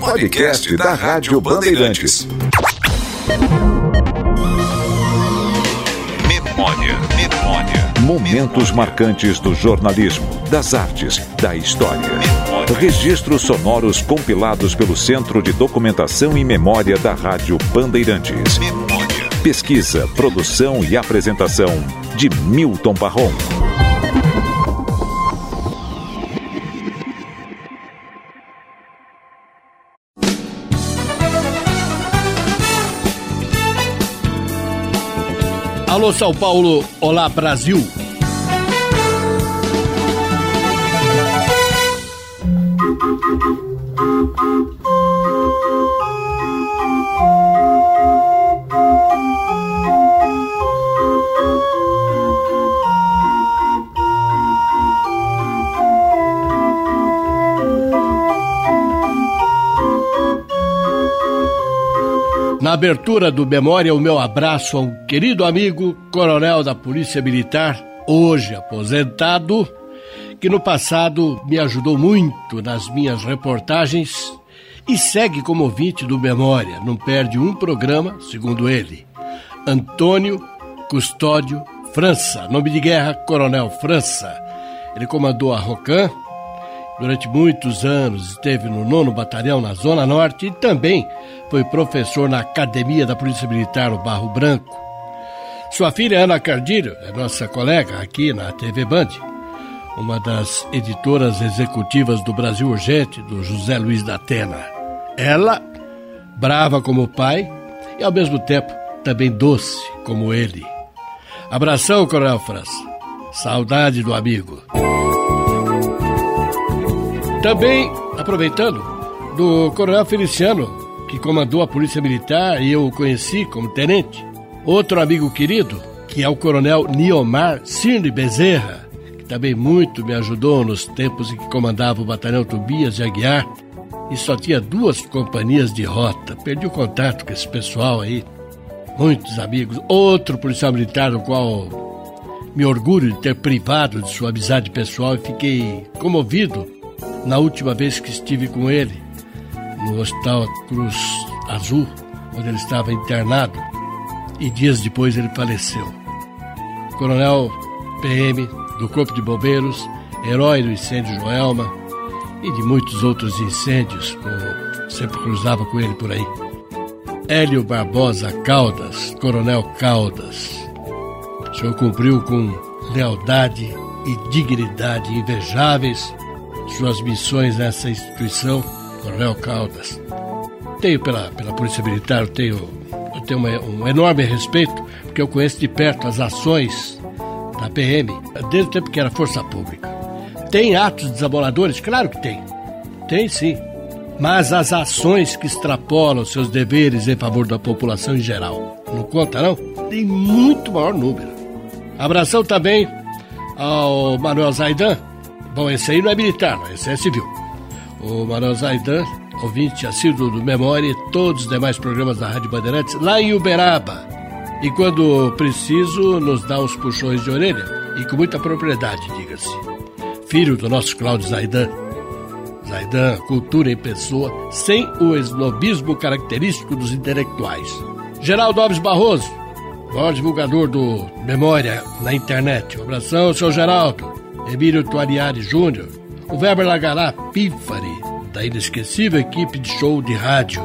Podcast da Rádio Bandeirantes. Memória, memória. Momentos marcantes do jornalismo, das artes, da história. Registros sonoros compilados pelo Centro de Documentação e Memória da Rádio Bandeirantes. Pesquisa, produção e apresentação de Milton Barron. Alô São Paulo, olá Brasil. Abertura do Memória, o meu abraço a um querido amigo, coronel da Polícia Militar, hoje aposentado, que no passado me ajudou muito nas minhas reportagens e segue como ouvinte do Memória, não perde um programa, segundo ele. Antônio Custódio França, nome de guerra, Coronel França. Ele comandou a Rocan, Durante muitos anos esteve no 9 Batalhão na Zona Norte e também foi professor na Academia da Polícia Militar no Barro Branco. Sua filha Ana Cardilho é nossa colega aqui na TV Band, uma das editoras executivas do Brasil Urgente, do José Luiz da Atena. Ela, brava como o pai e ao mesmo tempo também doce como ele. Abração, Coronel França. Saudade do amigo. Também, aproveitando, do Coronel Feliciano, que comandou a Polícia Militar e eu o conheci como tenente. Outro amigo querido, que é o Coronel Niomar Cirne Bezerra, que também muito me ajudou nos tempos em que comandava o Batalhão Tobias de Aguiar e só tinha duas companhias de rota. Perdi o contato com esse pessoal aí. Muitos amigos. Outro policial militar, do qual me orgulho de ter privado de sua amizade pessoal e fiquei comovido na última vez que estive com ele, no Hospital Cruz Azul, onde ele estava internado, e dias depois ele faleceu. Coronel PM do Corpo de Bombeiros, herói do incêndio Joelma e de muitos outros incêndios, como sempre cruzava com ele por aí. Hélio Barbosa Caldas, Coronel Caldas. O senhor cumpriu com lealdade e dignidade invejáveis suas missões nessa instituição, Coronel Caldas. Tenho pela, pela Polícia Militar, tenho, eu tenho uma, um enorme respeito, porque eu conheço de perto as ações da PM, desde o tempo que era Força Pública. Tem atos desaboladores? Claro que tem. Tem sim. Mas as ações que extrapolam seus deveres em favor da população em geral, não conta não? Tem muito maior número. Abração também ao Manuel Zaidan, Bom, esse aí não é militar, esse é civil. O Manuel Zaidan, ouvinte assíduo do Memória e todos os demais programas da Rádio Bandeirantes, lá em Uberaba. E quando preciso, nos dá uns puxões de orelha, e com muita propriedade, diga-se. Filho do nosso Cláudio Zaidan. Zaidan, cultura em pessoa, sem o esnobismo característico dos intelectuais. Geraldo Alves Barroso, maior divulgador do Memória na internet. Um abração, seu Geraldo. Emílio Tuariari Júnior, o Weber Lagará Pífari, da inesquecível equipe de show de rádio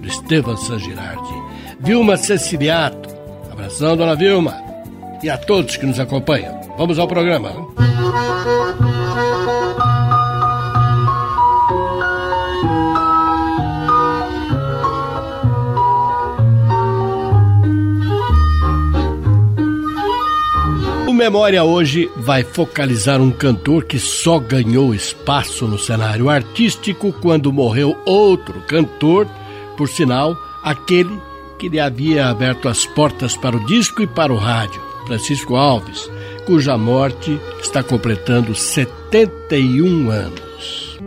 do Estevam San Girardi, Vilma Ceciliato, abração, dona Vilma, e a todos que nos acompanham. Vamos ao programa. Memória hoje vai focalizar um cantor que só ganhou espaço no cenário artístico quando morreu outro cantor, por sinal, aquele que lhe havia aberto as portas para o disco e para o rádio, Francisco Alves, cuja morte está completando 71 anos.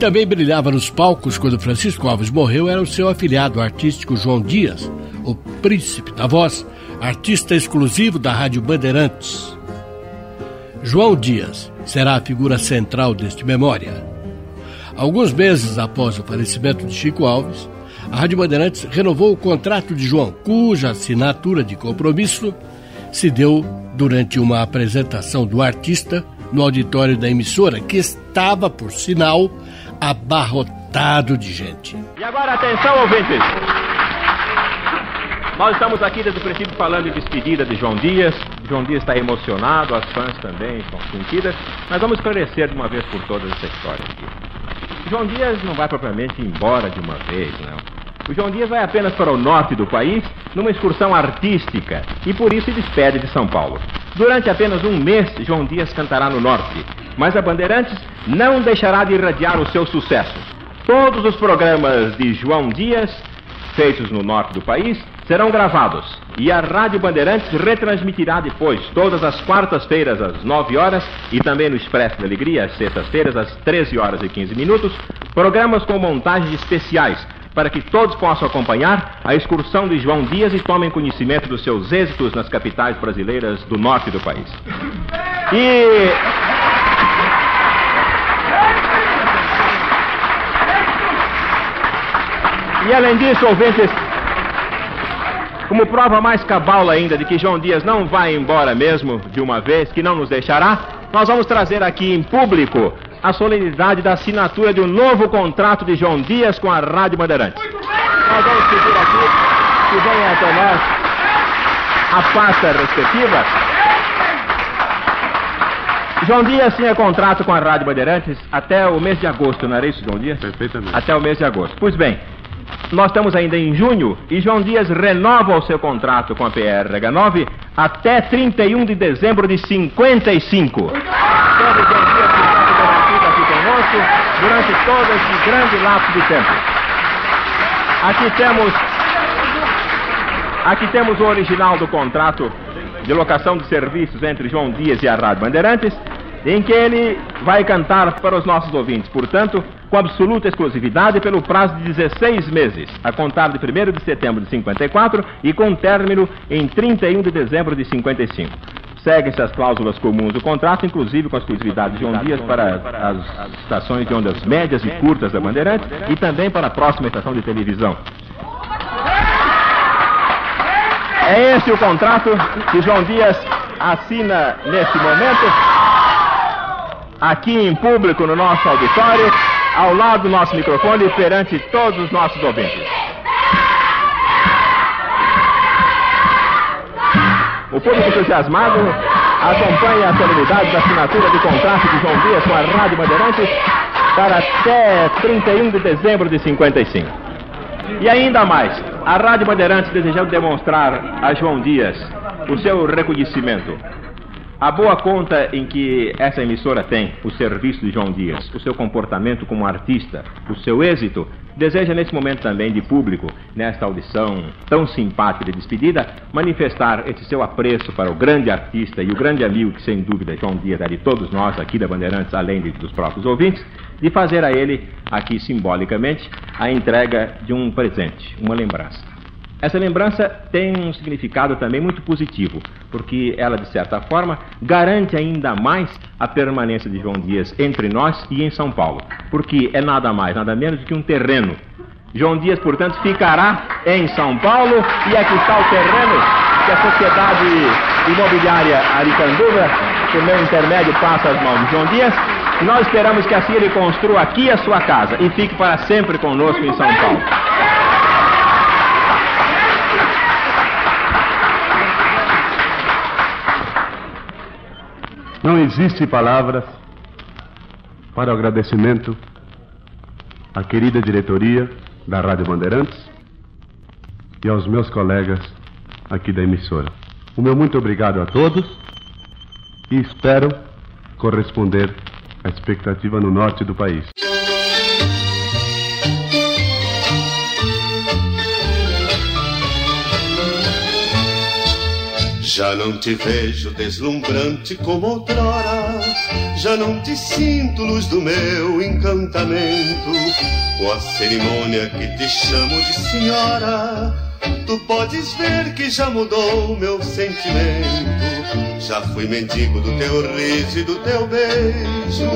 Também brilhava nos palcos quando Francisco Alves morreu era o seu afilhado artístico João Dias, o príncipe da voz, artista exclusivo da Rádio Bandeirantes. João Dias será a figura central deste memória. Alguns meses após o falecimento de Chico Alves, a Rádio Bandeirantes renovou o contrato de João, cuja assinatura de compromisso se deu durante uma apresentação do artista no auditório da emissora, que estava, por sinal, abarrotado de gente. E agora, atenção, ouvintes! Nós estamos aqui desde o princípio falando de despedida de João Dias. João Dias está emocionado, as fãs também estão sentidas. Mas vamos esclarecer de uma vez por todas essa história aqui. João Dias não vai propriamente embora de uma vez, não. O João Dias vai apenas para o norte do país numa excursão artística e por isso se despede de São Paulo. Durante apenas um mês, João Dias cantará no norte, mas a Bandeirantes não deixará de irradiar os seus sucessos. Todos os programas de João Dias, feitos no norte do país, serão gravados e a Rádio Bandeirantes retransmitirá depois, todas as quartas-feiras às 9 horas e também no Expresso da Alegria, às sextas-feiras às 13 horas e 15 minutos, programas com montagens especiais para que todos possam acompanhar a excursão de João Dias e tomem conhecimento dos seus êxitos nas capitais brasileiras do norte do país. E. E além disso, ouvintes, como prova mais cabal ainda de que João Dias não vai embora mesmo de uma vez, que não nos deixará, nós vamos trazer aqui em público a solenidade da assinatura de um novo contrato de João Dias com a Rádio Bandeirantes. Nós vamos pedir aqui que venha até nós a pasta respectiva. João Dias tinha contrato com a Rádio Bandeirantes até o mês de agosto, não era isso, João Dias? Perfeitamente. Até o mês de agosto. Pois bem, nós estamos ainda em junho e João Dias renova o seu contrato com a PRH9 até 31 de dezembro de 55. Todo João Dias durante todo esse grande lapso de tempo. Aqui temos Aqui temos o original do contrato de locação de serviços entre João Dias e a Rádio Bandeirantes, em que ele vai cantar para os nossos ouvintes, portanto, com absoluta exclusividade pelo prazo de 16 meses, a contar de 1 de setembro de 54 e com término em 31 de dezembro de 55. Seguem-se as cláusulas comuns do contrato, inclusive com a exclusividade de João Dias para as estações de ondas médias e curtas da Bandeirantes e também para a próxima estação de televisão. É esse o contrato que João Dias assina nesse momento, aqui em público no nosso auditório, ao lado do nosso microfone, perante todos os nossos ouvintes. O público entusiasmado acompanha a solenidade da assinatura de contrato de João Dias com a Rádio Bandeirantes para até 31 de dezembro de 55. E ainda mais, a Rádio Bandeirantes desejou demonstrar a João Dias o seu reconhecimento a boa conta em que essa emissora tem o serviço de João Dias, o seu comportamento como artista, o seu êxito, deseja nesse momento também de público, nesta audição tão simpática de despedida, manifestar esse seu apreço para o grande artista e o grande amigo que, sem dúvida, João Dias é de todos nós aqui da Bandeirantes, além de, dos próprios ouvintes, de fazer a ele, aqui simbolicamente, a entrega de um presente, uma lembrança. Essa lembrança tem um significado também muito positivo, porque ela, de certa forma, garante ainda mais a permanência de João Dias entre nós e em São Paulo, porque é nada mais, nada menos do que um terreno. João Dias, portanto, ficará em São Paulo e aqui está o terreno que a Sociedade Imobiliária Aricanduva, por meu intermédio, passa às mãos de João Dias. Nós esperamos que assim ele construa aqui a sua casa e fique para sempre conosco em São Paulo. Não existe palavras para o agradecimento à querida diretoria da Rádio Bandeirantes e aos meus colegas aqui da emissora. O meu muito obrigado a todos e espero corresponder à expectativa no norte do país. Já não te vejo deslumbrante como outrora, já não te sinto luz do meu encantamento. Com a cerimônia que te chamo de senhora, tu podes ver que já mudou meu sentimento. Já fui mendigo do teu riso e do teu beijo,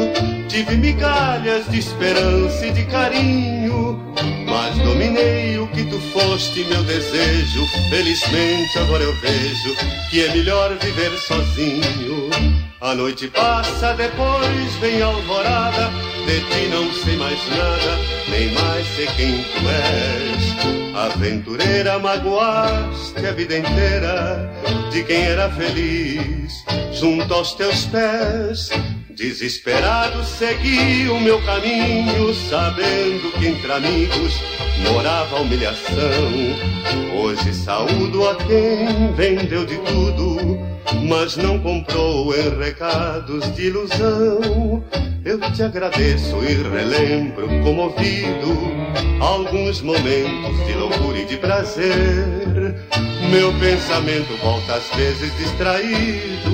tive migalhas de esperança e de carinho mas dominei o que tu foste, meu desejo. Felizmente agora eu vejo que é melhor viver sozinho. A noite passa, depois vem a alvorada. De ti não sei mais nada, nem mais sei quem tu és. Aventureira, magoaste a vida inteira de quem era feliz junto aos teus pés. Desesperado segui o meu caminho, sabendo que entre amigos morava a humilhação. Hoje saúdo a quem vendeu de tudo, mas não comprou em recados de ilusão. Eu te agradeço e relembro comovido alguns momentos de loucura e de prazer. Meu pensamento volta às vezes distraído,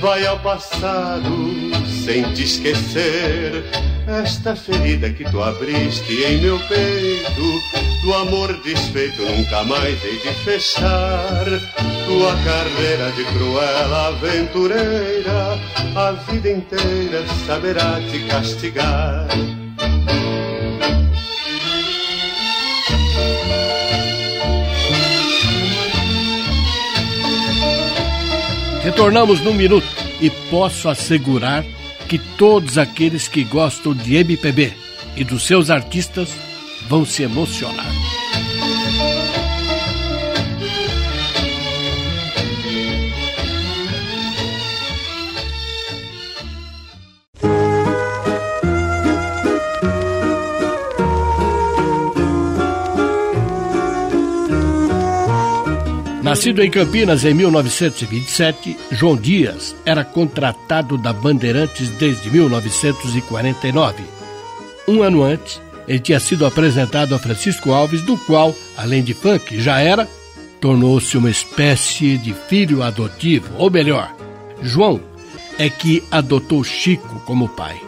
vai ao passado sem te esquecer. Esta ferida que tu abriste em meu peito, do amor desfeito nunca mais hei de fechar. Tua carreira de cruel aventureira, a vida inteira saberá te castigar. Retornamos num minuto e posso assegurar que todos aqueles que gostam de MPB e dos seus artistas vão se emocionar. Nascido em Campinas em 1927, João Dias era contratado da Bandeirantes desde 1949. Um ano antes, ele tinha sido apresentado a Francisco Alves, do qual, além de funk, já era, tornou-se uma espécie de filho adotivo, ou melhor, João é que adotou Chico como pai.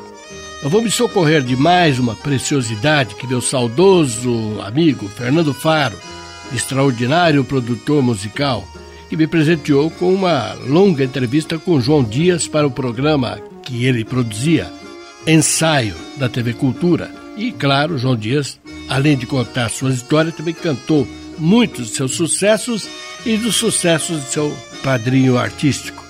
Eu vou me socorrer de mais uma preciosidade que meu saudoso amigo Fernando Faro extraordinário produtor musical, que me presenteou com uma longa entrevista com João Dias para o programa que ele produzia, Ensaio, da TV Cultura. E, claro, João Dias, além de contar suas histórias, também cantou muitos de seus sucessos e dos sucessos de seu padrinho artístico,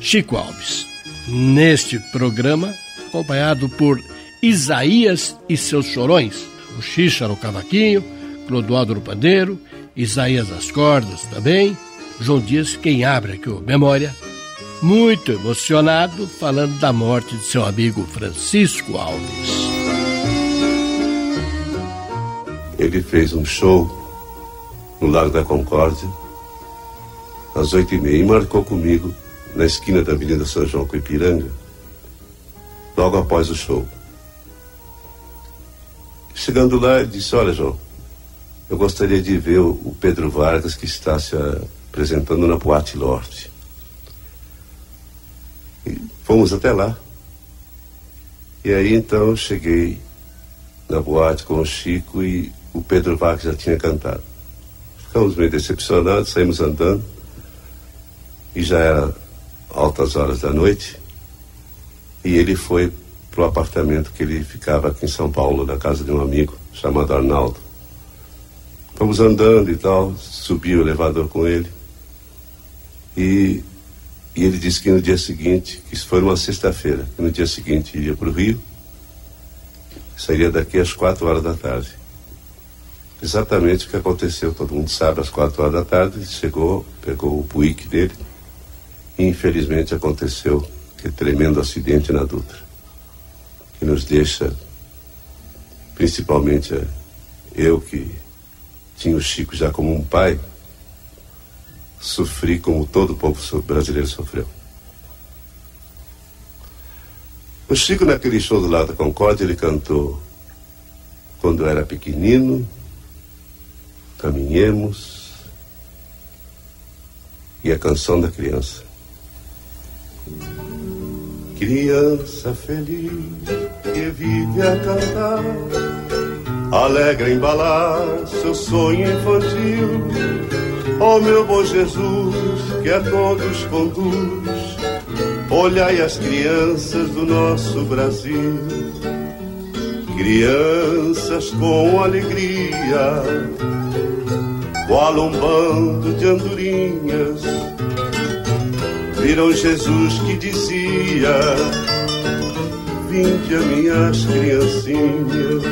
Chico Alves. Neste programa, acompanhado por Isaías e seus chorões, o Xixa no cavaquinho, Clodoaldo no pandeiro Isaías as cordas também. João Dias, quem abre aqui o Memória, muito emocionado, falando da morte de seu amigo Francisco Alves. Ele fez um show no Lago da Concórdia, às oito e meia, e marcou comigo na esquina da Avenida São João com Ipiranga, logo após o show. Chegando lá, ele disse, olha João, eu gostaria de ver o Pedro Vargas que está se apresentando na Boate Lorde. E fomos até lá. E aí então cheguei na boate com o Chico e o Pedro Vargas já tinha cantado. Ficamos meio decepcionados, saímos andando e já era altas horas da noite e ele foi pro apartamento que ele ficava aqui em São Paulo, na casa de um amigo chamado Arnaldo. Fomos andando e tal, subi o elevador com ele. E, e ele disse que no dia seguinte, que isso foi uma sexta-feira, que no dia seguinte iria para o Rio, sairia daqui às quatro horas da tarde. Exatamente o que aconteceu, todo mundo sabe, às quatro horas da tarde, chegou, pegou o Buick dele, e infelizmente aconteceu aquele tremendo acidente na Dutra, que nos deixa, principalmente eu que tinha o Chico já como um pai, sofri como todo o povo brasileiro sofreu. O Chico, naquele show do lado da Concórdia, ele cantou Quando era pequenino, caminhemos. e a canção da criança. Criança feliz que vive a cantar, alegra embalar seu sonho infantil. Ó oh, meu bom Jesus, que a todos conduz, olhai as crianças do nosso Brasil. Crianças com alegria, qual um bando de andorinhas viram Jesus que dizia: Vinde a minhas criancinhas,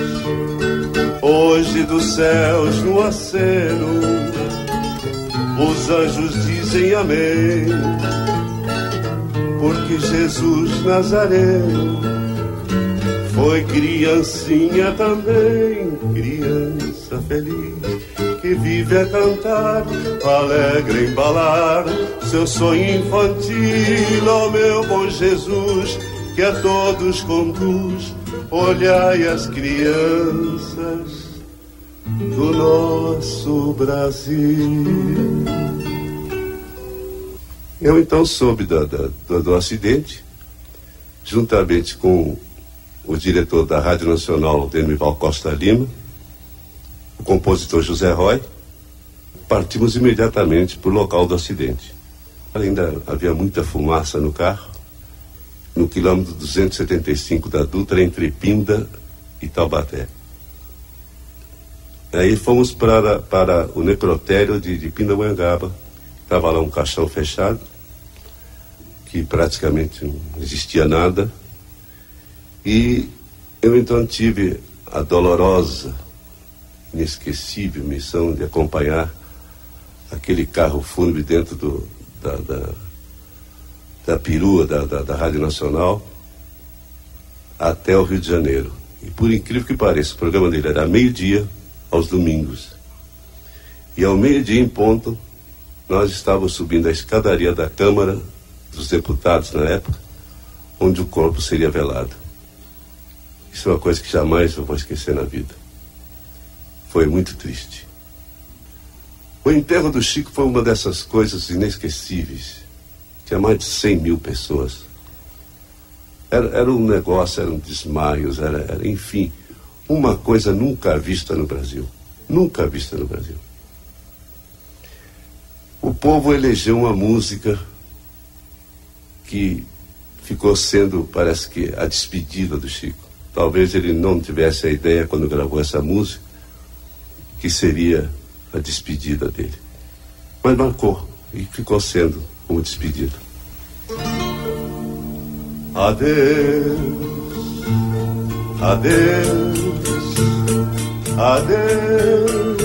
hoje dos céus no aceno, os anjos dizem amém, porque Jesus Nazareno foi criancinha também, criança feliz que vive a cantar, alegre embalar seu sonho infantil, ó oh, meu bom Jesus, que a todos conduz, olhai as crianças do nosso Brasil. Eu então soube do, do, do acidente, juntamente com o diretor da Rádio Nacional, Demival Costa Lima, o compositor José Roy, partimos imediatamente para o local do acidente. Ainda havia muita fumaça no carro, no quilômetro 275 da Dutra, entre Pinda e Taubaté. Aí fomos para, para o necrotério de, de Pindamonhangaba. Estava lá um caixão fechado, que praticamente não existia nada. E eu então tive a dolorosa inesquecível missão de acompanhar aquele carro fúnebre dentro do, da, da, da perua da, da, da Rádio Nacional até o Rio de Janeiro. E por incrível que pareça, o programa dele era meio-dia aos domingos. E ao meio-dia em ponto, nós estávamos subindo a escadaria da Câmara dos Deputados na época, onde o corpo seria velado. Isso é uma coisa que jamais eu vou esquecer na vida foi muito triste. O enterro do Chico foi uma dessas coisas inesquecíveis. Tinha mais de 100 mil pessoas. Era, era um negócio, eram desmaios, era, era, enfim, uma coisa nunca vista no Brasil. Nunca vista no Brasil. O povo elegeu uma música que ficou sendo, parece que, a despedida do Chico. Talvez ele não tivesse a ideia quando gravou essa música que seria a despedida dele. Mas marcou e ficou sendo como despedida. Adeus, adeus, adeus.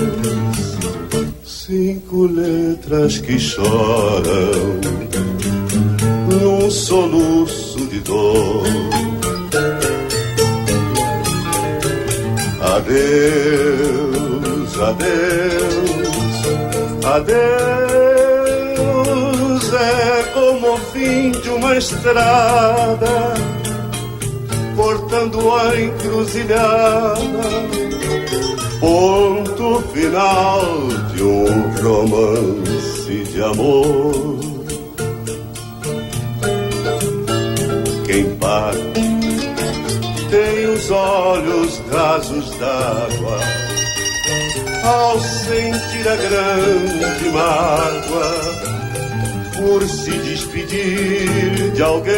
Cinco letras que choram num soluço de dor. Adeus adeus, adeus estrada, cortando a encruzilhada, ponto final de um romance de amor. Quem parte tem os olhos rasos d'água ao sentir a grande mágoa por se despedir de alguém.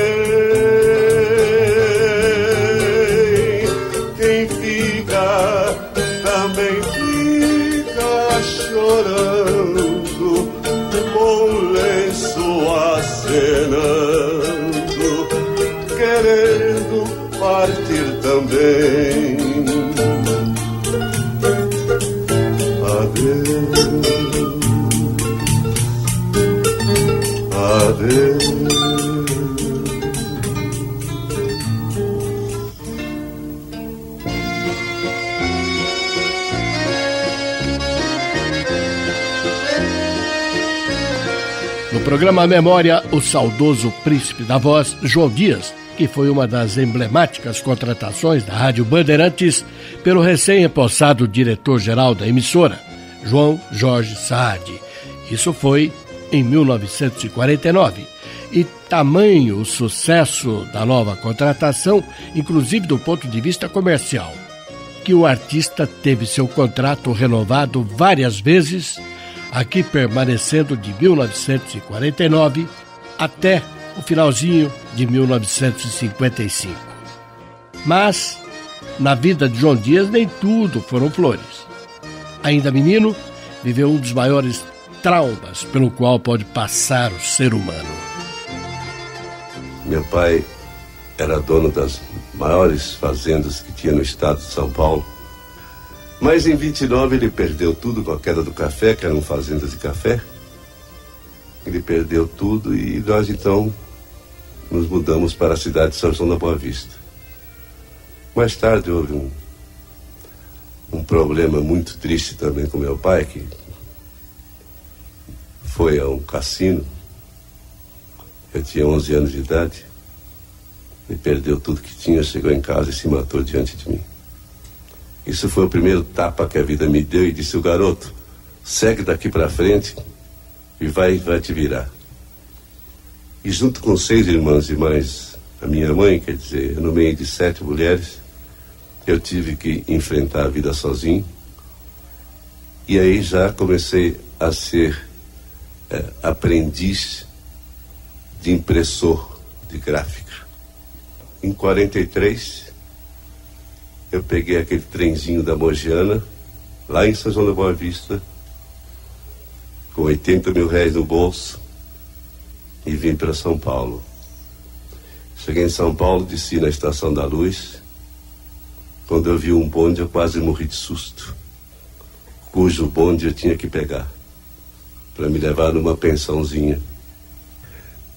Quem fica também fica chorando com lenço acenando, querendo partir também. No programa Memória, o saudoso príncipe da voz, João Dias, que foi uma das emblemáticas contratações da Rádio Bandeirantes pelo recém-empossado diretor-geral da emissora, João Jorge Saad. Isso foi em 1949. E tamanho o sucesso da nova contratação, inclusive do ponto de vista comercial, que o artista teve seu contrato renovado várias vezes, aqui permanecendo de 1949 até o finalzinho de 1955. Mas, na vida de João Dias, nem tudo foram flores. Ainda menino, viveu um dos maiores traumas pelo qual pode passar o ser humano. Meu pai era dono das maiores fazendas que tinha no estado de São Paulo. Mas em 29 ele perdeu tudo com a queda do café, que eram fazendas de café. Ele perdeu tudo e nós então nos mudamos para a cidade de São João da Boa Vista. Mais tarde houve um, um problema muito triste também com meu pai, que foi a um cassino. Eu tinha 11 anos de idade. Ele perdeu tudo que tinha, chegou em casa e se matou diante de mim. Isso foi o primeiro tapa que a vida me deu e disse: o garoto, segue daqui para frente e vai, vai te virar. E junto com seis irmãos e mais a minha mãe, quer dizer, no meio de sete mulheres, eu tive que enfrentar a vida sozinho. E aí já comecei a ser é, aprendiz de impressor de gráfica. Em 43, eu peguei aquele trenzinho da Mogiana, lá em São João da Boa Vista, com 80 mil reais no bolso, e vim para São Paulo. Cheguei em São Paulo, desci na Estação da Luz. Quando eu vi um bonde, eu quase morri de susto, cujo bonde eu tinha que pegar para me levar numa pensãozinha.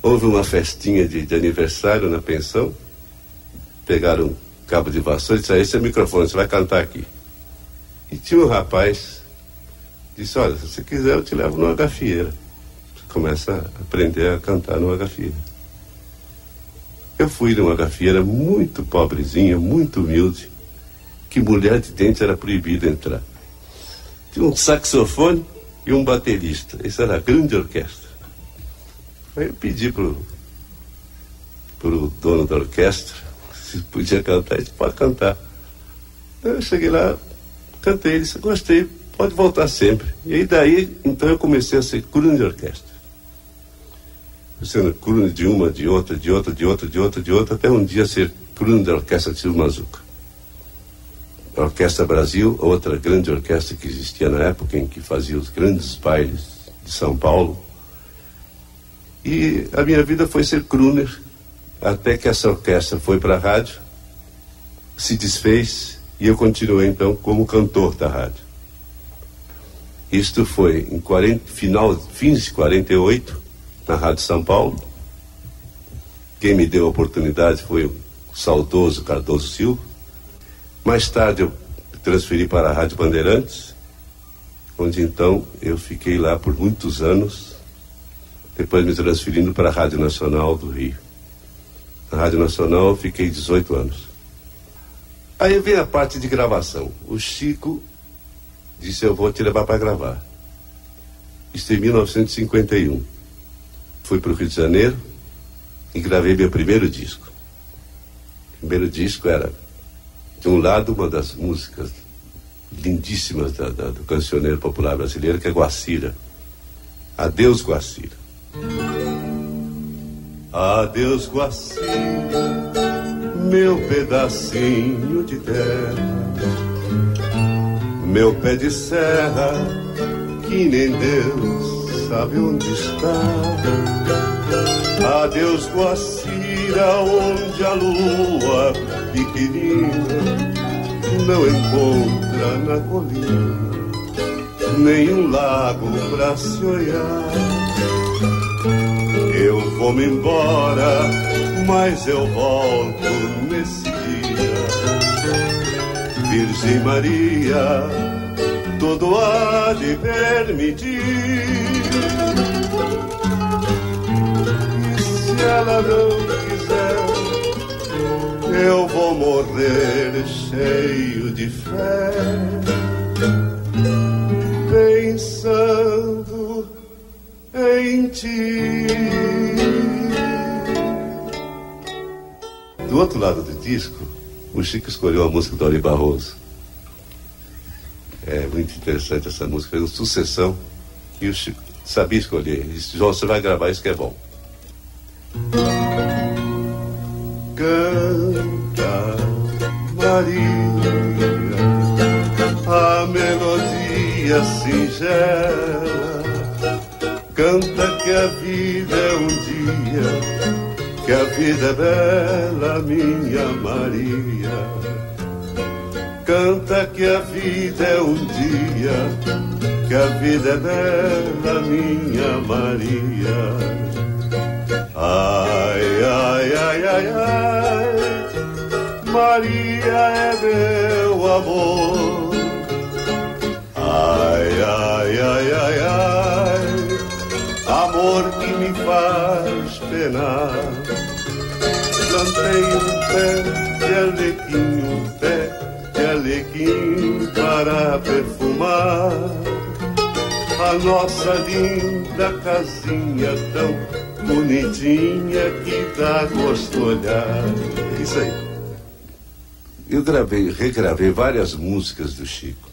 Houve uma festinha de, de aniversário na pensão. Pegaram um cabo de vassoura e disseram: Esse é o microfone, você vai cantar aqui. E tinha um rapaz, disse: Olha, se você quiser, eu te levo numa gafieira. Você começa a aprender a cantar numa gafieira. Eu fui numa gafieira muito pobrezinha, muito humilde, que mulher de dente era proibida entrar. Tinha um saxofone e um baterista. Isso era a grande orquestra. Aí eu pedi pro, pro dono da orquestra se podia cantar. Ele disse, pode cantar. Eu cheguei lá, cantei, ele disse, gostei, pode voltar sempre. E aí daí, então eu comecei a ser crooner de orquestra. Sendo crooner de uma, de outra, de outra, de outra, de outra, de outra, até um dia ser crooner da orquestra de Silvio Mazuca. A Orquestra Brasil, outra grande orquestra que existia na época, em que fazia os grandes bailes de São Paulo. E a minha vida foi ser crooner, até que essa orquestra foi para a rádio, se desfez e eu continuei então como cantor da rádio. Isto foi em 40, final, fins de 48, na Rádio São Paulo. Quem me deu a oportunidade foi o saudoso Cardoso Silva. Mais tarde eu transferi para a Rádio Bandeirantes, onde então eu fiquei lá por muitos anos, depois me transferindo para a Rádio Nacional do Rio. Na Rádio Nacional eu fiquei 18 anos. Aí vem a parte de gravação. O Chico disse: Eu vou te levar para gravar. Isso em 1951. Fui para o Rio de Janeiro e gravei meu primeiro disco. O primeiro disco era de um lado, uma das músicas lindíssimas da, da, do cancioneiro popular brasileiro, que é Guacira. Adeus, Guacira. Adeus, Guacira, meu pedacinho de terra, meu pé de serra, que nem Deus sabe onde está. Adeus, Guacira, onde a lua pequenina não encontra na colina nenhum lago pra se olhar. Eu vou me embora, mas eu volto nesse dia. Virgem Maria, todo há de permitir. E se ela não eu vou morrer cheio de fé, pensando em ti. Do outro lado do disco, o Chico escolheu a música do Ari Barroso. É muito interessante essa música, fez uma sucessão e o Chico sabia escolher. Ele disse, João, você vai gravar isso que é bom. Canta, Maria, a melodia singela. Canta que a vida é um dia, que a vida é bela, minha Maria. Canta que a vida é um dia, que a vida é bela, minha Maria. Ai, ai, ai, ai, ai, Maria é meu amor. Ai, ai, ai, ai, ai, amor que me faz penar. Plantei um pé de alequim, um pé de alequim para perfumar a nossa linda casinha tão bonitinha que dá gosto olhar. É isso aí. Eu gravei, regravei várias músicas do Chico.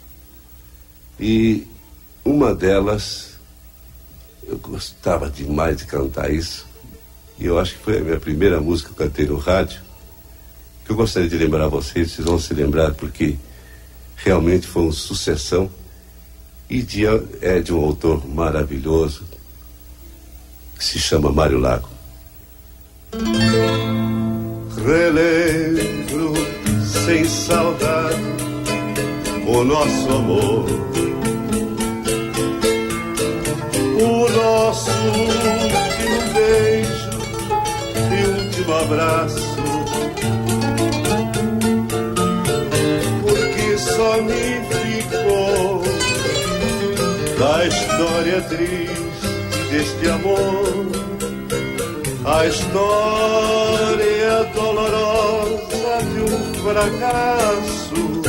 E uma delas, eu gostava demais de cantar isso. E eu acho que foi a minha primeira música que eu cantei no rádio. Que eu gostaria de lembrar a vocês, vocês vão se lembrar, porque realmente foi uma sucessão. E de, é de um autor maravilhoso, que se chama Mário Lago. Relembro sem saudade o nosso amor, o nosso último beijo e último abraço. Porque só me ficou da história triste deste amor, a história dolorosa fracasso.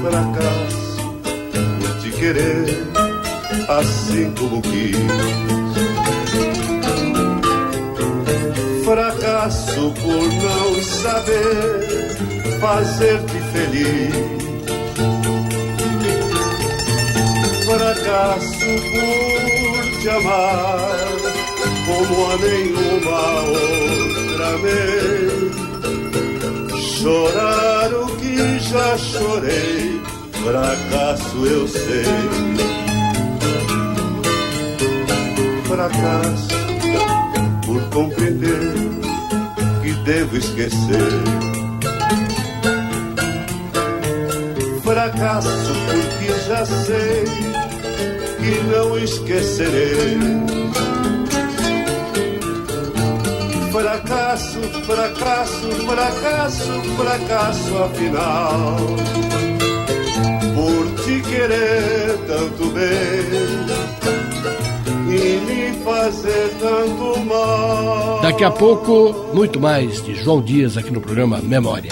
Fracasso por te querer assim como quis. Fracasso por não saber fazer-te feliz fracasso por te amar como a nenhuma outra vez. Chorar o que já chorei, fracasso eu sei. Fracasso por compreender que devo esquecer. Fracasso porque já sei que não esquecerei. Fracasso, fracasso, fracasso, fracasso, afinal, por te querer tanto bem e me fazer tanto mal. Daqui a pouco, muito mais de João Dias aqui no programa Memória.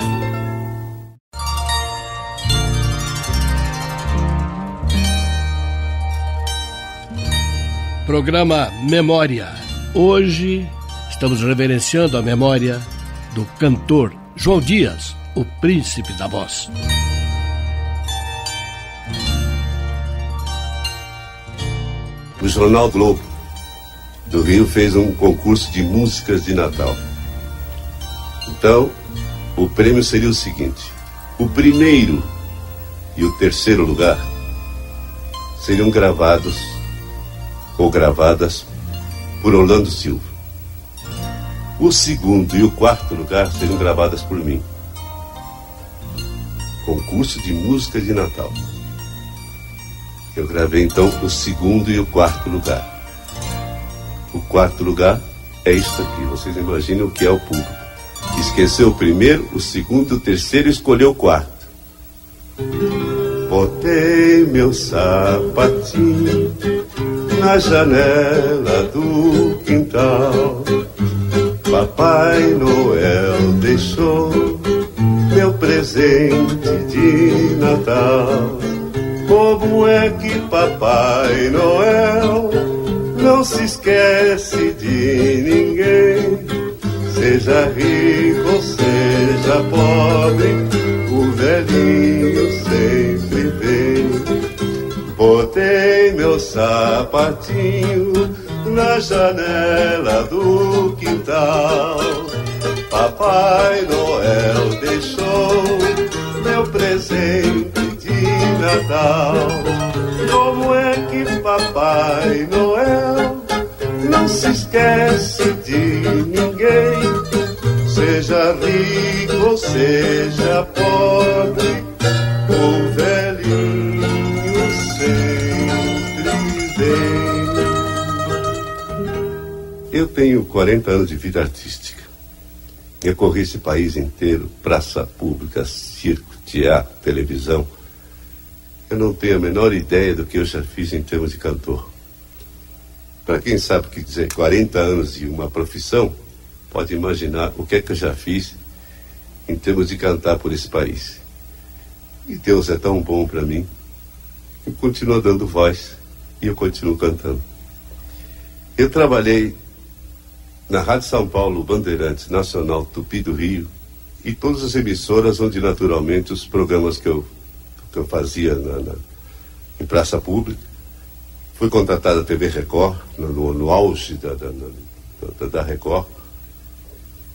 Programa Memória. Hoje estamos reverenciando a memória do cantor João Dias, o príncipe da voz. O Jornal Globo do Rio fez um concurso de músicas de Natal. Então, o prêmio seria o seguinte: o primeiro e o terceiro lugar seriam gravados ou gravadas por Orlando Silva. O segundo e o quarto lugar seriam gravadas por mim. Concurso de música de Natal. Eu gravei então o segundo e o quarto lugar. O quarto lugar é isso aqui. Vocês imaginem o que é o público. Esqueceu o primeiro, o segundo, o terceiro escolheu o quarto. Botei meu sapatinho na janela do quintal. Papai Noel deixou meu presente de Natal. Como é que Papai Noel não se esquece de ninguém? Seja rico seja pobre, o velhinho sempre vem. Botei meu sapatinho na janela do quintal. Papai Noel deixou meu presente de Natal. Como é que Papai Noel não se esquece de ninguém? Seja rico ou seja pobre, Eu tenho 40 anos de vida artística. Recorri esse país inteiro, praça pública, circo, teatro, televisão. Eu não tenho a menor ideia do que eu já fiz em termos de cantor. Para quem sabe o que dizer 40 anos de uma profissão, pode imaginar o que é que eu já fiz em termos de cantar por esse país. E Deus é tão bom para mim, que continua dando voz e eu continuo cantando. Eu trabalhei na Rádio São Paulo, Bandeirantes, Nacional, Tupi do Rio e todas as emissoras onde naturalmente os programas que eu, que eu fazia na, na, em praça pública. Fui contratado a TV Record, no, no auge da, da, da, da Record.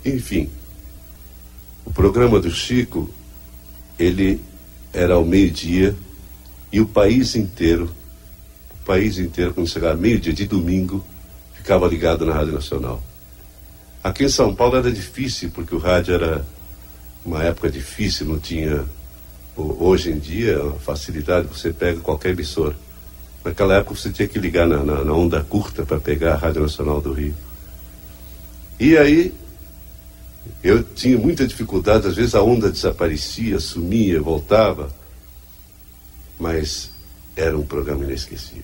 Enfim, o programa do Chico, ele era ao meio-dia e o país inteiro, o país inteiro, quando chegava meio-dia de domingo, ficava ligado na Rádio Nacional. Aqui em São Paulo era difícil, porque o rádio era uma época difícil, não tinha. Hoje em dia, a facilidade, você pega qualquer emissora. Naquela época você tinha que ligar na, na, na onda curta para pegar a Rádio Nacional do Rio. E aí, eu tinha muita dificuldade, às vezes a onda desaparecia, sumia, voltava. Mas era um programa inesquecível.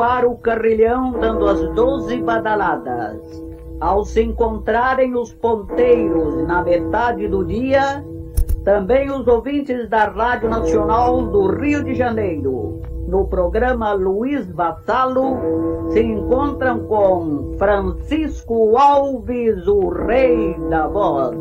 O carrilhão dando as doze badaladas, ao se encontrarem os ponteiros na metade do dia, também os ouvintes da Rádio Nacional do Rio de Janeiro, no programa Luiz Vassalo, se encontram com Francisco Alves, o rei da voz.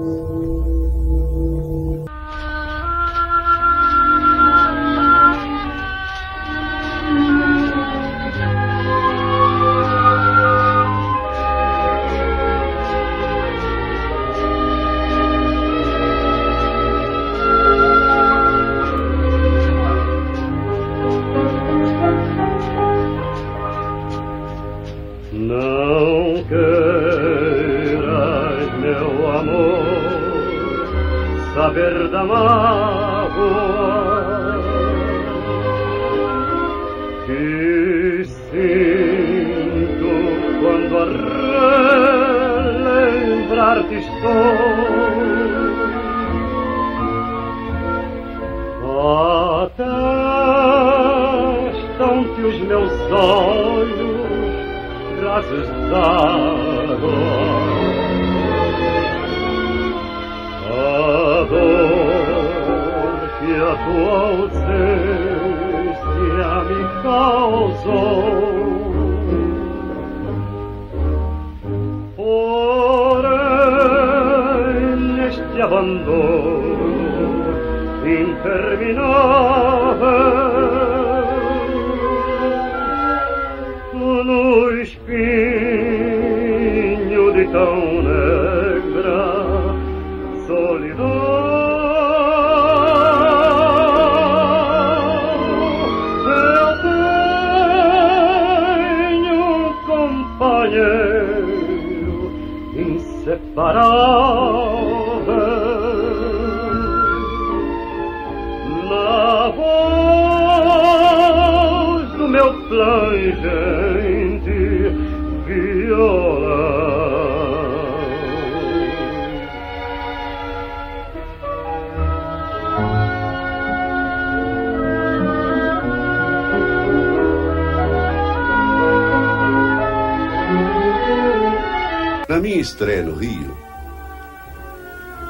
Minha estreia no Rio,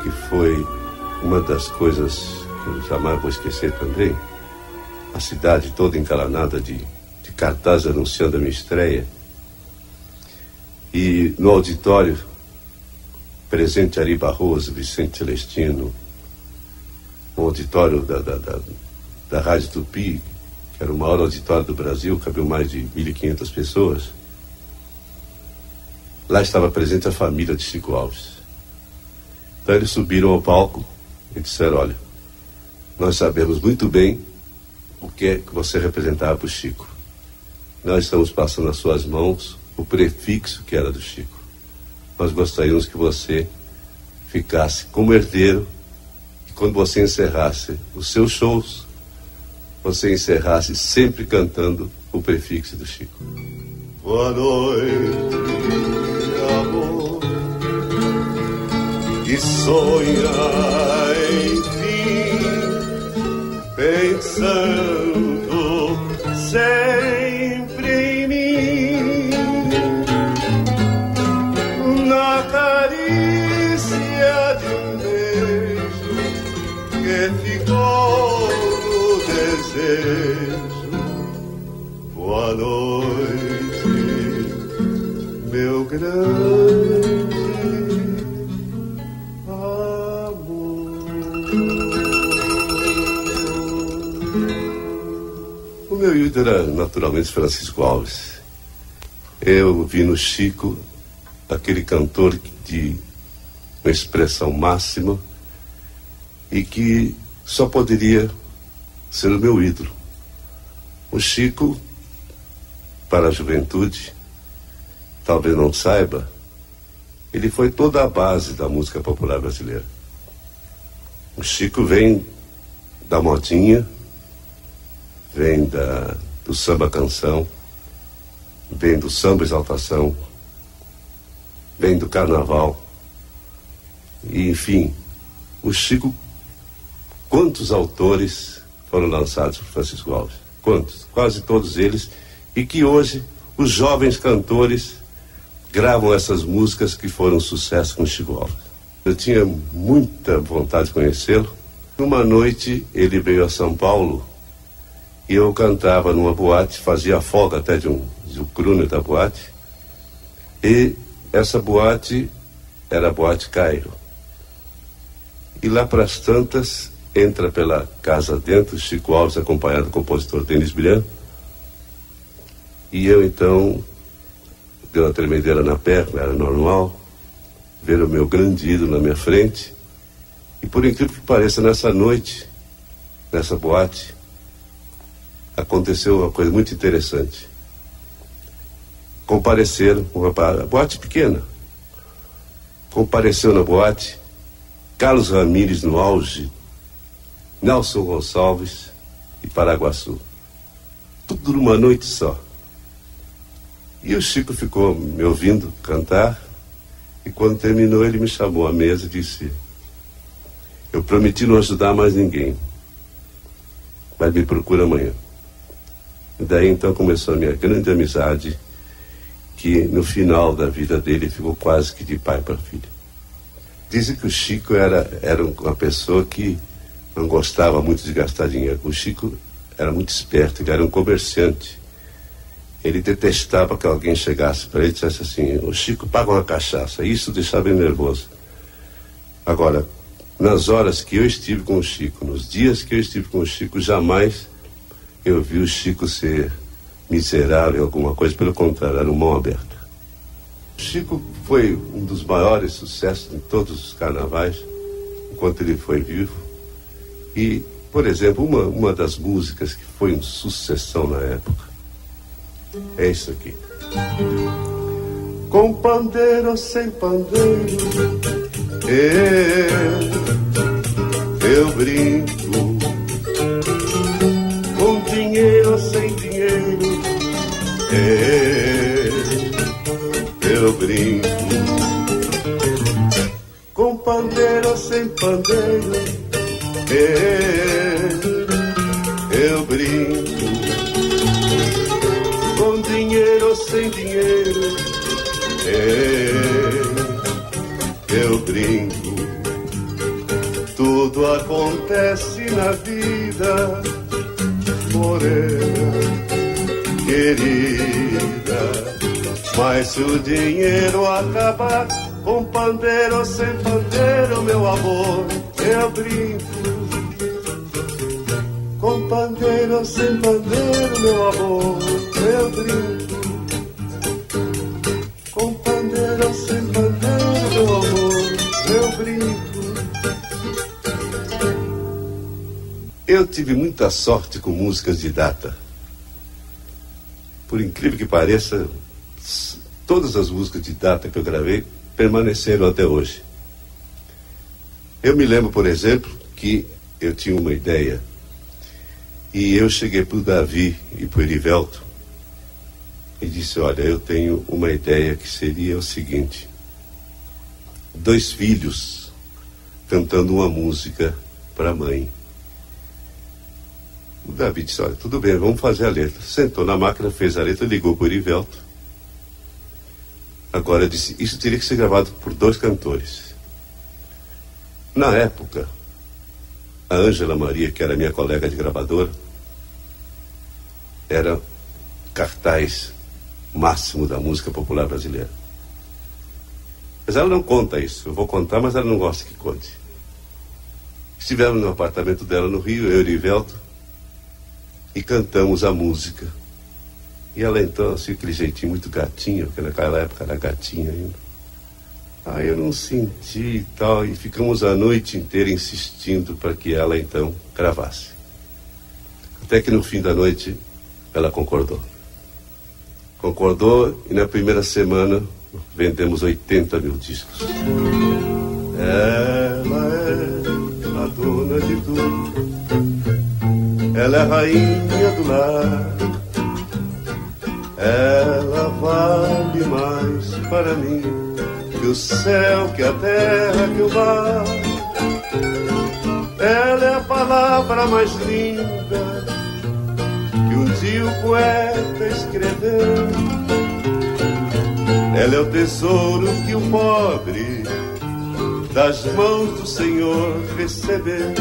que foi uma das coisas que eu jamais vou esquecer também, a cidade toda encalanada de, de cartazes anunciando a minha estreia. E no auditório, presente Ari Barroso, Vicente Celestino, um auditório da, da, da, da Rádio Tupi, que era o maior auditório do Brasil, cabeu mais de 1.500 pessoas. Lá estava presente a família de Chico Alves. Então eles subiram ao palco e disseram: Olha, nós sabemos muito bem o que é que você representava para o Chico. Nós estamos passando nas suas mãos o prefixo que era do Chico. Nós gostaríamos que você ficasse como herdeiro e quando você encerrasse os seus shows, você encerrasse sempre cantando o prefixo do Chico. Boa noite, que sonha pensando sempre em mim, na carícia de um beijo que ficou no desejo. Boa noite, meu grande. Meu ídolo era naturalmente Francisco Alves. Eu vi no Chico aquele cantor de uma expressão máxima e que só poderia ser o meu ídolo. O Chico, para a juventude, talvez não saiba, ele foi toda a base da música popular brasileira. O Chico vem da modinha, vem da, do samba canção, vem do samba exaltação, vem do carnaval. E, enfim, o Chico, quantos autores foram lançados por Francisco Alves? Quantos? Quase todos eles. E que hoje os jovens cantores gravam essas músicas que foram sucesso com Chico Alves. Eu tinha muita vontade de conhecê-lo. Uma noite ele veio a São Paulo eu cantava numa boate, fazia folga até de um, de um da boate. E essa boate era a Boate Cairo. E lá para as tantas, entra pela casa dentro Chico Alves, acompanhado do compositor Denis Brian. E eu então, deu uma tremedeira na perna, era normal, ver o meu grande ídolo na minha frente. E por incrível que pareça, nessa noite, nessa boate, aconteceu uma coisa muito interessante. Compareceram, uma boate pequena, compareceu na boate Carlos Ramírez no auge, Nelson Gonçalves e Paraguaçu. Tudo numa noite só. E o Chico ficou me ouvindo cantar, e quando terminou ele me chamou à mesa e disse: Eu prometi não ajudar mais ninguém, mas me procura amanhã. Daí então começou a minha grande amizade, que no final da vida dele ficou quase que de pai para filho. Dizem que o Chico era, era uma pessoa que não gostava muito de gastar dinheiro. O Chico era muito esperto, ele era um comerciante. Ele detestava que alguém chegasse para ele e dissesse assim: O Chico paga uma cachaça. Isso deixava ele nervoso. Agora, nas horas que eu estive com o Chico, nos dias que eu estive com o Chico, jamais eu vi o Chico ser miserável, alguma coisa, pelo contrário, era mão aberta. Chico foi um dos maiores sucessos em todos os carnavais, enquanto ele foi vivo. E, por exemplo, uma, uma das músicas que foi uma sucessão na época é isso aqui. Com pandeiro ou sem pandeiro, eu, eu brinco dinheiro sem dinheiro. É, eu brinco com pandeiro sem pandeiro. É, eu brinco com dinheiro sem dinheiro. É, eu brinco. Tudo acontece na vida, morena, querida. Mas se o dinheiro acabar, com pandeiro ou sem pandeiro, meu amor, eu brinco. Com pandeiro ou sem pandeiro, meu amor, eu brinco. Tive muita sorte com músicas de data. Por incrível que pareça, todas as músicas de data que eu gravei permaneceram até hoje. Eu me lembro, por exemplo, que eu tinha uma ideia e eu cheguei para o Davi e para o Erivelto e disse: Olha, eu tenho uma ideia que seria o seguinte: dois filhos cantando uma música para a mãe. O Davi disse: Olha, tudo bem, vamos fazer a letra. Sentou na máquina, fez a letra, ligou para o Erivelto Agora, disse, isso teria que ser gravado por dois cantores. Na época, a Ângela Maria, que era minha colega de gravadora, era cartaz máximo da música popular brasileira. Mas ela não conta isso. Eu vou contar, mas ela não gosta que conte. Estivemos no apartamento dela no Rio, eu e Rivelto, e cantamos a música e ela então, assim, aquele jeitinho muito gatinho, porque naquela época era gatinha ainda. Aí eu não senti e tal, e ficamos a noite inteira insistindo para que ela então gravasse. Até que no fim da noite ela concordou. Concordou e na primeira semana vendemos 80 mil discos. Ela é Ela é a rainha do lar ela vale mais para mim que o céu, que a terra, que o mar. Ela é a palavra mais linda que um dia o poeta escreveu. Ela é o tesouro que o pobre das mãos do Senhor recebeu.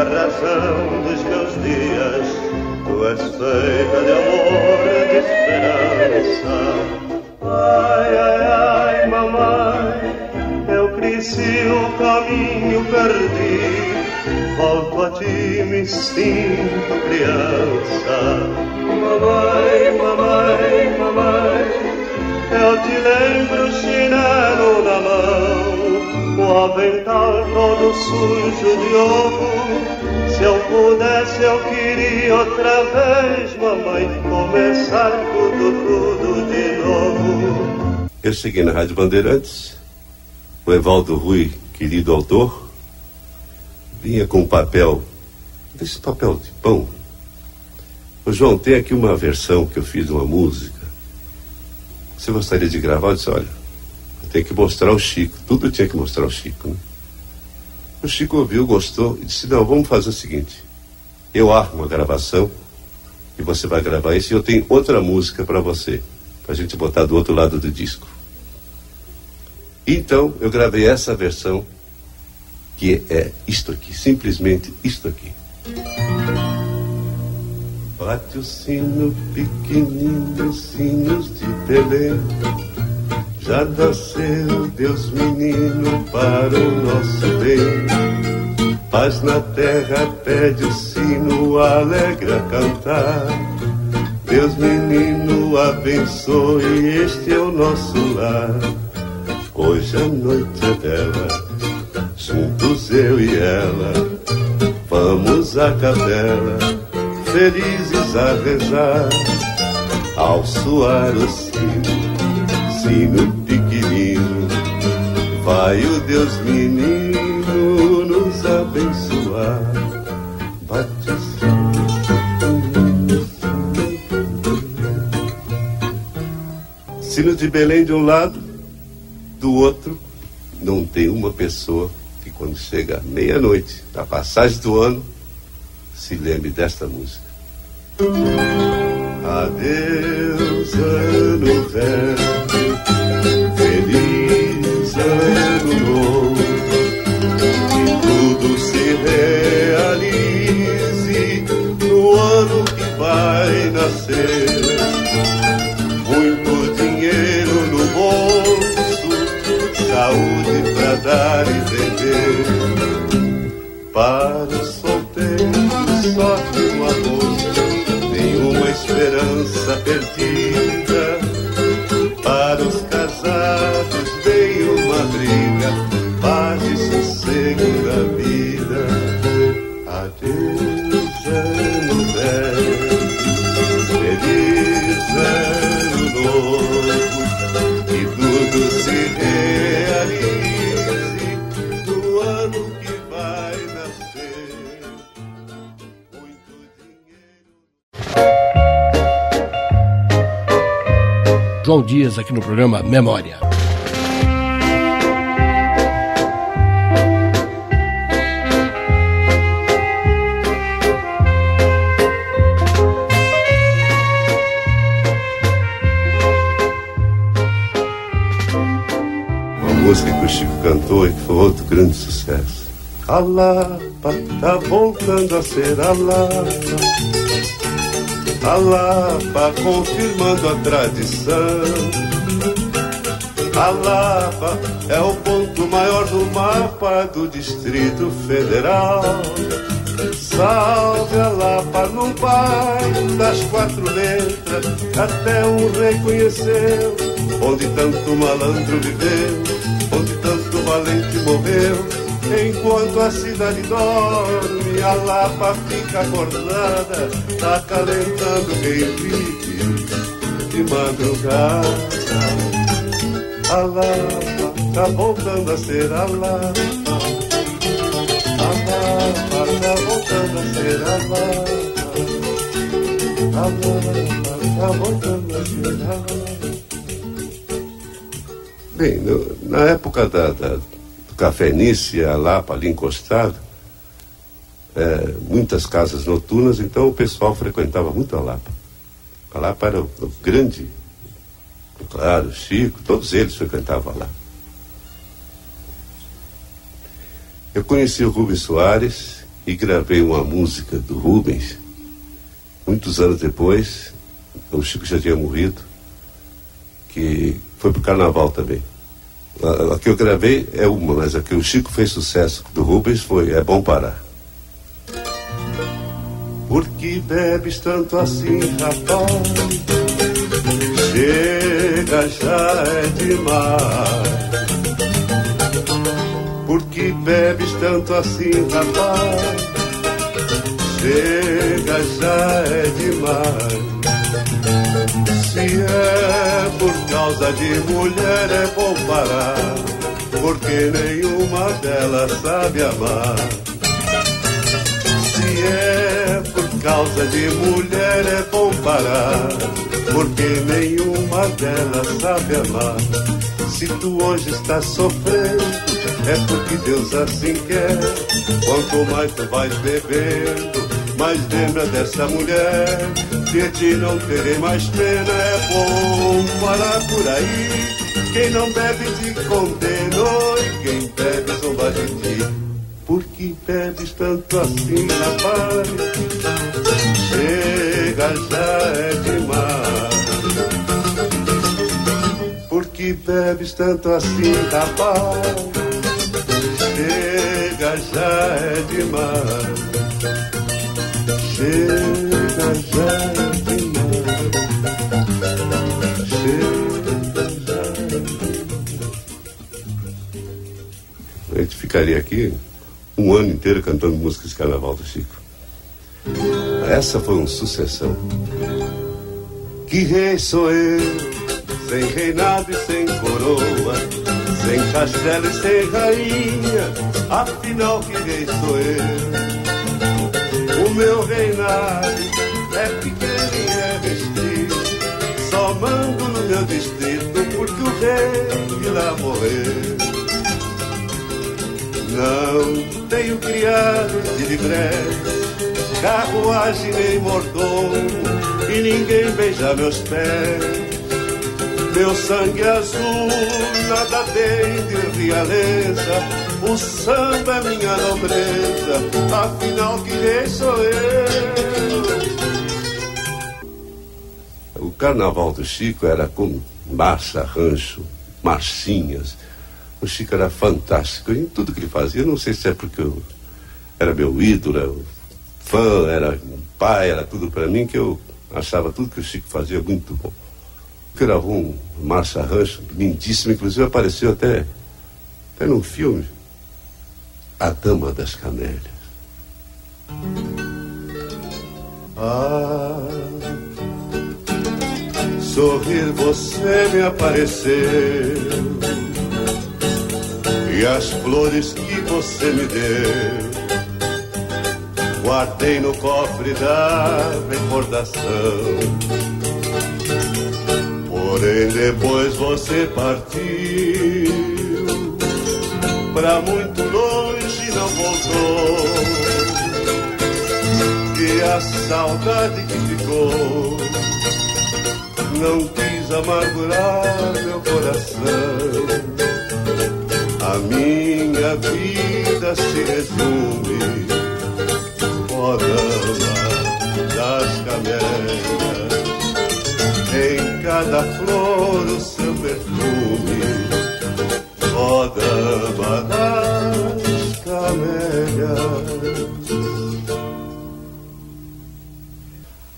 A razão dos meus dias, tu és feita de amor e de esperança. Ai, ai, ai, mamãe, eu cresci o caminho perdi, volto a ti, me sinto criança. Mamãe, mamãe, mamãe, eu te lembro chinelo na mão o avental todo sujo de ovo. Se eu pudesse, eu queria outra vez, mamãe, começar tudo, tudo de novo. Eu cheguei na Rádio Bandeirantes, o Evaldo Rui, querido autor, vinha com um papel, desse papel de pão. O João, tem aqui uma versão que eu fiz de uma música. Você gostaria de gravar? Eu disse, olha, tem que mostrar o Chico. Tudo tinha que mostrar o Chico. Né? O Chico ouviu, gostou e disse: Não, vamos fazer o seguinte. Eu armo uma gravação e você vai gravar isso e eu tenho outra música para você, para a gente botar do outro lado do disco. Então eu gravei essa versão que é isto aqui, simplesmente isto aqui. Bate o sino pequenino, sinos de Belém já nasceu Deus menino para o nosso bem. Paz na terra pede o sino, alegra cantar. Deus menino abençoe, este é o nosso lar. Hoje a noite é dela, juntos eu e ela. Vamos à capela, felizes a rezar, ao soar o sino sino vai o Deus menino nos abençoar. Bate Sino de Belém de um lado, do outro, não tem uma pessoa que quando chega meia-noite, da passagem do ano, se lembre desta música. Adeus pensando no outro, que tudo se realize no ano que vai nascer. Muito dinheiro no bolso, saúde pra dar e vender. Para o solteiro, sorte um amor, nenhuma esperança perdida. Para os João Dias aqui no programa Memória. Uma música que o Chico cantou e que foi outro grande sucesso. A Lapa tá voltando a ser a Lapa a Lapa confirmando a tradição. A Lapa é o ponto maior do mapa do Distrito Federal. Salve a Lapa no bairro das quatro letras, até um reconheceu, onde tanto malandro viveu, onde tanto valente morreu Enquanto a cidade dorme, a Lapa fica acordada, tá acalentando quem vive de madrugada. A Lapa tá voltando a ser a Lapa. A Lapa tá voltando a ser a Lapa. A Lapa tá voltando a ser a Lapa. Bem, no, na época da, da Café Nice, a Lapa ali encostado, é, muitas casas noturnas, então o pessoal frequentava muito a Lapa. A Lapa era o, o grande, claro, Chico, todos eles frequentavam lá. Eu conheci o Rubens Soares e gravei uma música do Rubens. Muitos anos depois, o Chico já tinha morrido, que foi pro carnaval também. A, a, que eu gravei é uma, mas a que o Chico fez sucesso do Rubens foi É Bom Parar. Por que bebes tanto assim, rapaz? Chega, já é demais. Por que bebes tanto assim, rapaz? Chega, já é demais. Se é por causa de mulher é bom parar, porque nenhuma delas sabe amar. Se é causa de mulher é bom parar, porque nenhuma delas sabe amar. Se tu hoje estás sofrendo, é porque Deus assim quer. Quanto mais tu vais bebendo, mais lembra dessa mulher. De ti não terei mais pena, é bom parar por aí. Quem não bebe te condenou e quem bebe zomba de ti. Por que bebes tanto assim, rapaz? Chega, já é demais. Por que bebes tanto assim, rapaz? Chega, já é demais. Chega, já é A gente ficaria aqui um ano inteiro cantando músicas de carnaval do Chico. Essa foi uma sucessão. Que rei sou eu, sem reinado e sem coroa, sem castelo e sem rainha, afinal que rei sou eu. O meu reinado é pequeno e é restrito, só mando no meu distrito porque o rei lá morreu. Não tenho criados de livré, carruagem nem mordomo, e ninguém beija meus pés. Meu sangue azul nada tem de realeza, o samba é minha nobreza, afinal que rei sou eu. O carnaval do Chico era com marcha, rancho, marchinhas. O Chico era fantástico em tudo que ele fazia. Não sei se é porque eu era meu ídolo, era fã, era um pai, era tudo para mim que eu achava tudo que o Chico fazia muito bom. Gravou um marcha rancho lindíssimo, inclusive apareceu até, até num filme. A Dama das Camélias. Ah, sorrir você me apareceu e as flores que você me deu guardei no cofre da recordação. Porém depois você partiu pra muito longe não voltou. E a saudade que ficou não quis amargurar meu coração. A minha vida se resume ó das camélias, em cada flor o seu perfume, ó dama das camélias.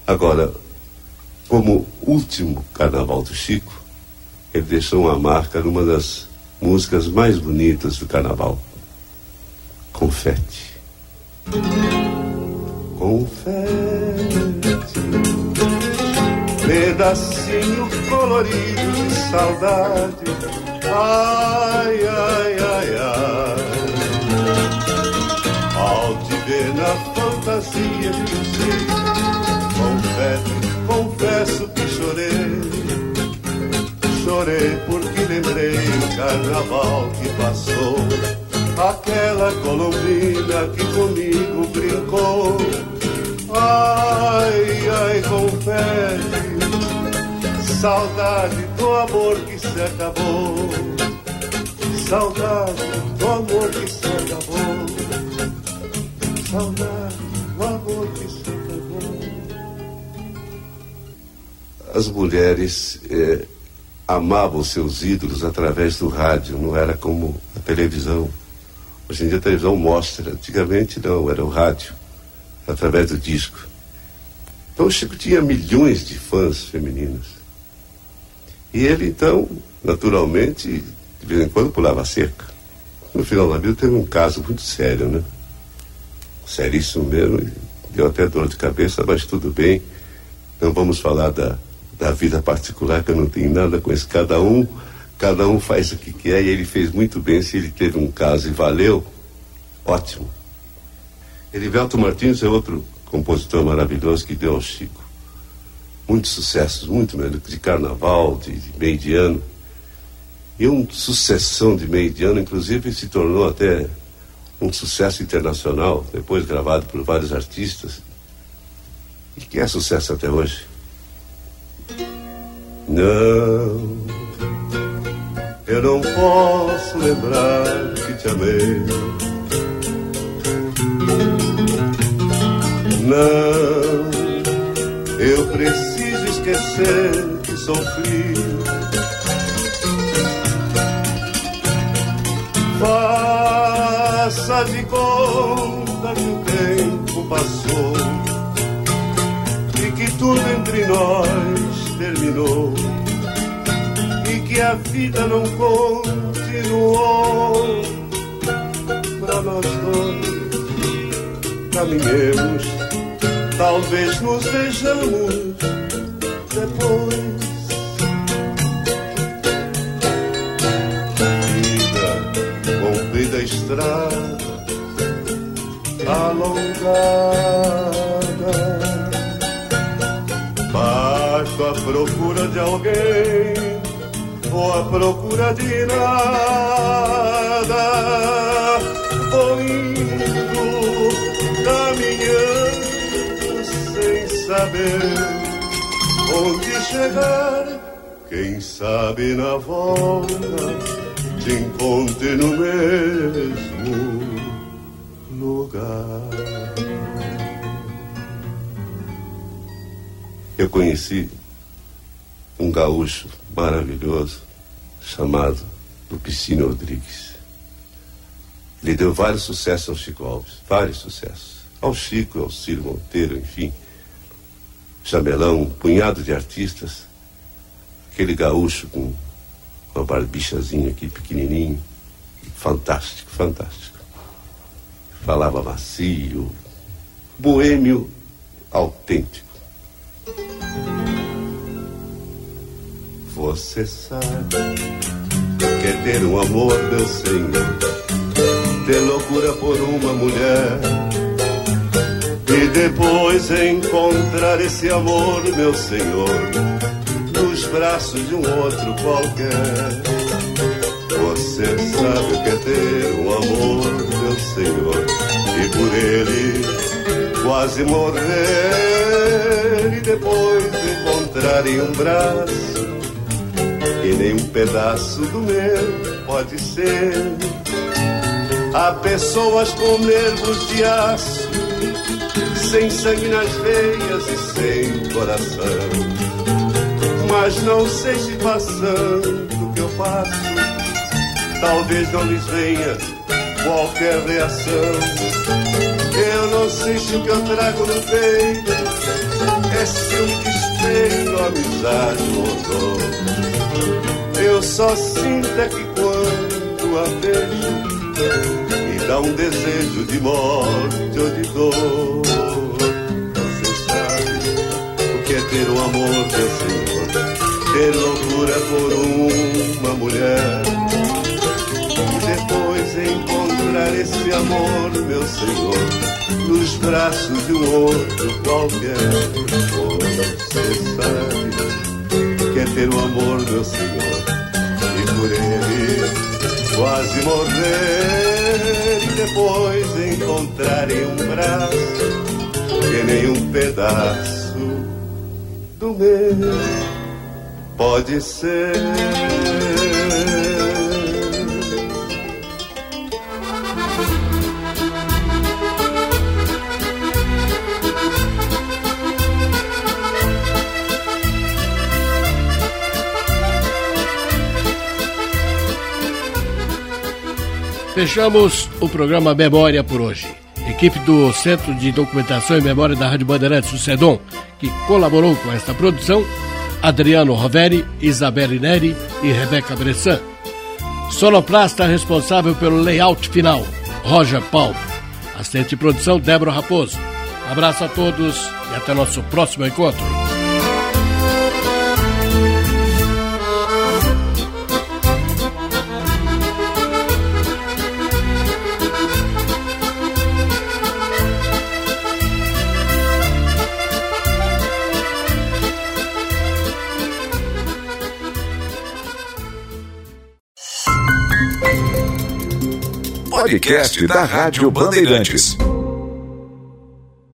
Agora, como último carnaval do Chico, ele deixou uma marca numa das músicas mais bonitas do carnaval. Confete. Confete, pedacinho colorido de saudade. Ai, ai, ai, ai. Ao te ver na fantasia de confete, confesso que chorei chorei porque carnaval que passou. Aquela colombina que comigo brincou. Ai, ai, confere, saudade do amor que se acabou. Saudade do amor que se acabou. Saudade do amor que se acabou. As mulheres. Eh amavam seus ídolos através do rádio, não era como a televisão. Hoje em dia a televisão mostra, antigamente não, era o rádio, através do disco. Então o Chico tinha milhões de fãs femininas. E ele então, naturalmente, de vez em quando pulava cerca. No final da vida teve um caso muito sério, né? Seríssimo mesmo, deu até dor de cabeça, mas tudo bem. Não vamos falar da da vida particular, que eu não tenho nada com isso. Cada um, cada um faz o que quer e ele fez muito bem. Se ele teve um caso e valeu, ótimo. Erivelto Martins é outro compositor maravilhoso que deu ao Chico. Muitos sucessos, muito mesmo, de carnaval, de, de meio de ano. E uma sucessão de meio de ano, inclusive, se tornou até um sucesso internacional, depois gravado por vários artistas, e que é sucesso até hoje. Não, eu não posso lembrar que te amei. Não, eu preciso esquecer que sofri. Faça de conta que o tempo passou e que tudo entre nós terminou e que a vida não continuou para nós dois. Caminhemos, talvez nos vejamos depois. Vida, comprida estrada, alongada Basto à procura de alguém ou à procura de nada. Vou indo, caminhando sem saber onde chegar. Quem sabe na volta te encontre no mesmo lugar. Eu conheci um gaúcho maravilhoso chamado Lupicínio Rodrigues. Ele deu vários sucessos ao Chico Alves, vários sucessos. Ao Chico, ao Ciro Monteiro, enfim. Jamelão, um punhado de artistas. Aquele gaúcho com uma barbichazinha aqui pequenininho. Fantástico, fantástico. Falava macio, boêmio autêntico. Você sabe que é ter um amor, meu senhor, ter loucura por uma mulher. E depois encontrar esse amor, meu senhor, nos braços de um outro qualquer. Você sabe que é ter um amor, meu senhor, e por ele quase morrer. E depois encontrar em um braço e nem um pedaço do meu pode ser. Há pessoas com nervos de aço, sem sangue nas veias e sem coração. Mas não sei se passando o que eu passo, talvez não lhes venha qualquer reação. Eu não sei se o que eu trago no peito é ciúme, despeito, amizade ou dor. Eu só sinto é que quando a vejo me dá um desejo de morte ou de dor. Você sabe o que é ter um amor, meu Senhor, ter loucura por uma mulher. E encontrar esse amor, meu Senhor, nos braços de um outro qualquer. Você sabe que é ter um amor, meu Senhor por ele quase morrer e depois encontrar em um braço que nem um pedaço do meu pode ser. Fechamos o programa Memória por hoje. Equipe do Centro de Documentação e Memória da Rádio Bandeirantes, o SEDOM, que colaborou com esta produção, Adriano Roveri, Isabelle Neri e Rebeca Bressan. Sonoplasta responsável pelo layout final, Roger Paulo. Assistente de produção, Débora Raposo. abraço a todos e até nosso próximo encontro. Podcast da Rádio Bandeirantes.